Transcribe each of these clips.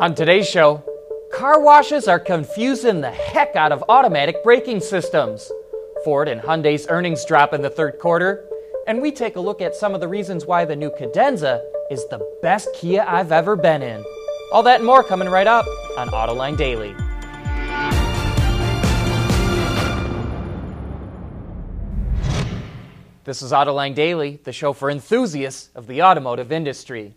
On today's show, car washes are confusing the heck out of automatic braking systems. Ford and Hyundai's earnings drop in the third quarter, and we take a look at some of the reasons why the new Cadenza is the best Kia I've ever been in. All that and more coming right up on Autoline Daily. This is Autoline Daily, the show for enthusiasts of the automotive industry.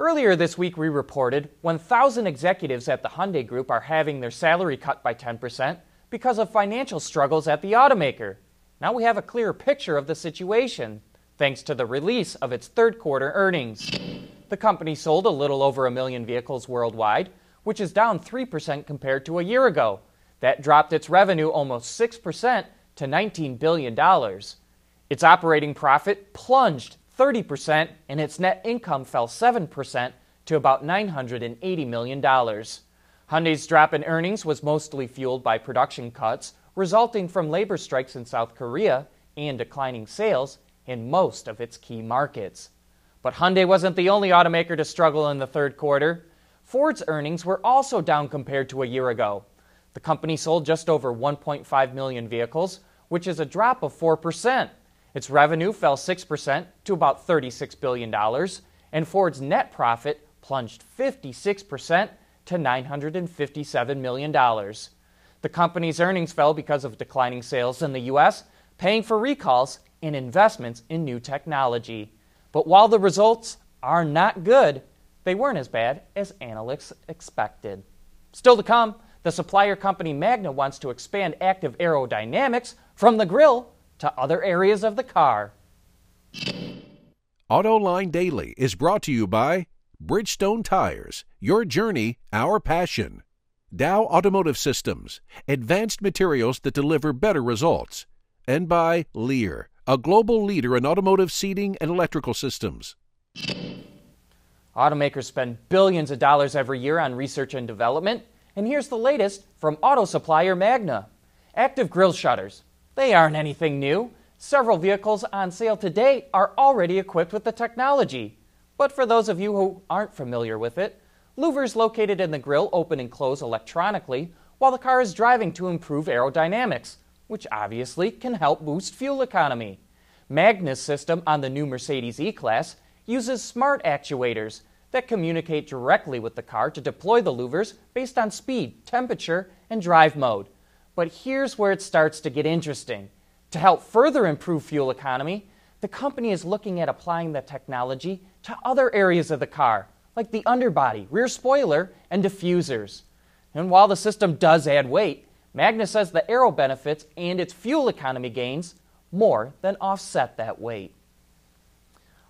Earlier this week, we reported 1,000 executives at the Hyundai Group are having their salary cut by 10% because of financial struggles at the automaker. Now we have a clearer picture of the situation, thanks to the release of its third quarter earnings. The company sold a little over a million vehicles worldwide, which is down 3% compared to a year ago. That dropped its revenue almost 6% to $19 billion. Its operating profit plunged 30%, and its net income fell 7% to about $980 million. Hyundai's drop in earnings was mostly fueled by production cuts resulting from labor strikes in South Korea and declining sales in most of its key markets. But Hyundai wasn't the only automaker to struggle in the third quarter. Ford's earnings were also down compared to a year ago. The company sold just over 1.5 million vehicles, which is a drop of 4%. Its revenue fell 6% to about $36 billion, and Ford's net profit plunged 56% to $957 million. The company's earnings fell because of declining sales in the U.S., paying for recalls and investments in new technology. But while the results are not good, they weren't as bad as analysts expected. Still to come, the supplier company Magna wants to expand active aerodynamics from the grille to other areas of the car. AutoLine Daily is brought to you by Bridgestone Tires, your journey, our passion. Dow Automotive Systems, advanced materials that deliver better results. And by Lear, a global leader in automotive seating and electrical systems. Automakers spend billions of dollars every year on research and development, and here's the latest from auto supplier Magna. Active grille shutters. They aren't anything new. Several vehicles on sale today are already equipped with the technology. But for those of you who aren't familiar with it, louvers located in the grille open and close electronically while the car is driving to improve aerodynamics, which obviously can help boost fuel economy. Magna's system on the new Mercedes E-Class uses smart actuators that communicate directly with the car to deploy the louvers based on speed, temperature, and drive mode. But here's where it starts to get interesting. To help further improve fuel economy, the company is looking at applying the technology to other areas of the car, like the underbody, rear spoiler, and diffusers. And while the system does add weight, Magna says the aero benefits and its fuel economy gains more than offset that weight.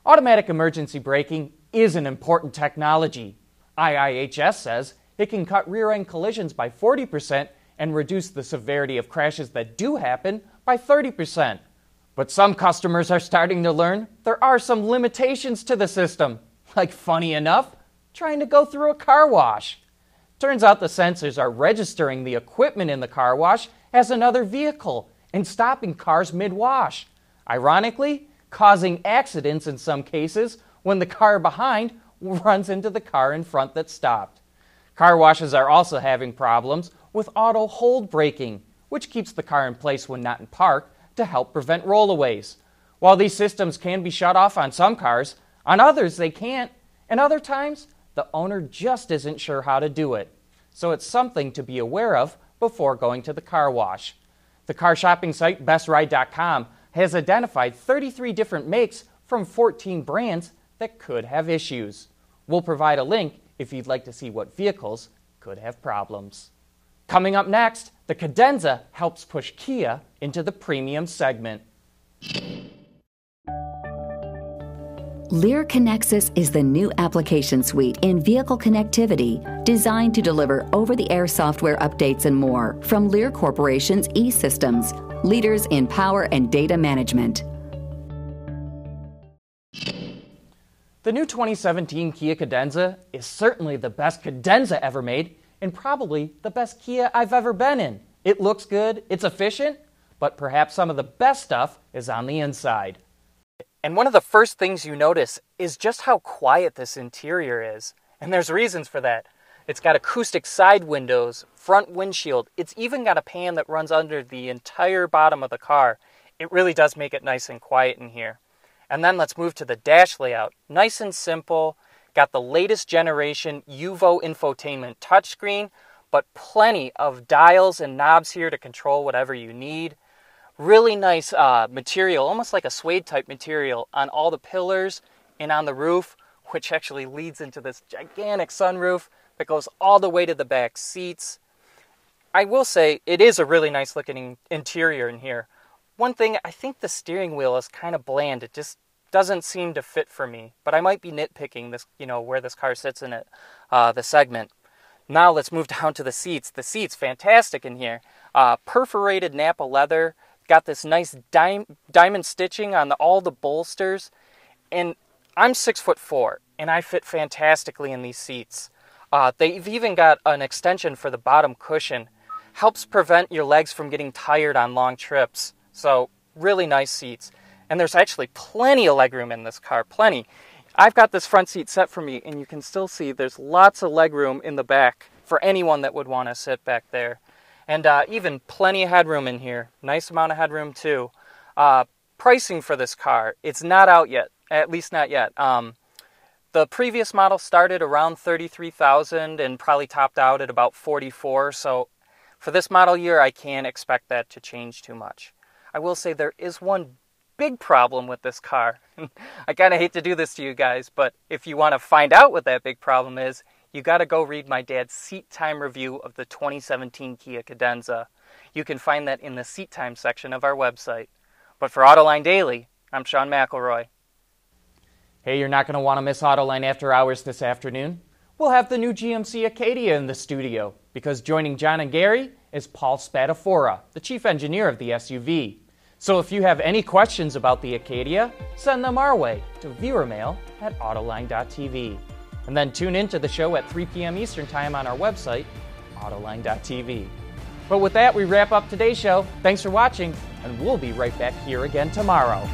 Automatic emergency braking is an important technology. IIHS says it can cut rear end collisions by 40% and reduce the severity of crashes that do happen by 30%. But some customers are starting to learn there are some limitations to the system, like funny enough, trying to go through a car wash. Turns out the sensors are registering the equipment in the car wash as another vehicle and stopping cars mid wash. Ironically, causing accidents in some cases when the car behind runs into the car in front that stopped. Car washes are also having problems with auto hold braking, which keeps the car in place when not in park to help prevent rollaways. While these systems can be shut off on some cars, on others they can't, and other times the owner just isn't sure how to do it. So it's something to be aware of before going to the car wash. The car shopping site bestride.com has identified 33 different makes from 14 brands that could have issues. We'll provide a link if you'd like to see what vehicles could have problems. Coming up next, the Cadenza helps push Kia into the premium segment. Lear Connexus is the new application suite in vehicle connectivity designed to deliver over the air software updates and more from Lear Corporation's e systems, leaders in power and data management. The new 2017 Kia Cadenza is certainly the best Cadenza ever made and probably the best Kia I've ever been in. It looks good, it's efficient, but perhaps some of the best stuff is on the inside. And one of the first things you notice is just how quiet this interior is. And there's reasons for that. It's got acoustic side windows, front windshield. It's even got a pan that runs under the entire bottom of the car. It really does make it nice and quiet in here. And then let's move to the dash layout. Nice and simple. Got the latest generation UVO infotainment touchscreen, but plenty of dials and knobs here to control whatever you need. Really nice uh, material, almost like a suede type material on all the pillars and on the roof, which actually leads into this gigantic sunroof that goes all the way to the back seats. I will say it is a really nice looking interior in here. One thing, I think the steering wheel is kind of bland. It just doesn't seem to fit for me. But I might be nitpicking this, you know, where this car sits in it, uh, the segment. Now let's move down to the seats. The seats, fantastic in here. Uh, perforated Nappa leather. Got this nice diamond stitching on the, all the bolsters. And I'm six foot four, and I fit fantastically in these seats. Uh, they've even got an extension for the bottom cushion. Helps prevent your legs from getting tired on long trips. So, really nice seats. And there's actually plenty of legroom in this car, plenty. I've got this front seat set for me, and you can still see there's lots of legroom in the back for anyone that would want to sit back there. And uh, even plenty of headroom in here. Nice amount of headroom, too. Uh, pricing for this car, it's not out yet, at least not yet. Um, the previous model started around 33,000 and probably topped out at about 44. So for this model year, I can't expect that to change too much. I will say there is one big problem with this car. I kind of hate to do this to you guys, but if you want to find out what that big problem is, you got to go read my dad's seat time review of the 2017 Kia Cadenza. You can find that in the seat time section of our website. But for Autoline Daily, I'm Sean McElroy. Hey, you're not going to want to miss Autoline After Hours this afternoon. We'll have the new GMC Acadia in the studio because joining John and Gary is Paul Spadafora, the chief engineer of the SUV. So if you have any questions about the Acadia, send them our way to viewermail at autoline.tv. And then tune in to the show at 3 p.m. Eastern Time on our website, autoline.tv. But with that, we wrap up today's show. Thanks for watching, and we'll be right back here again tomorrow.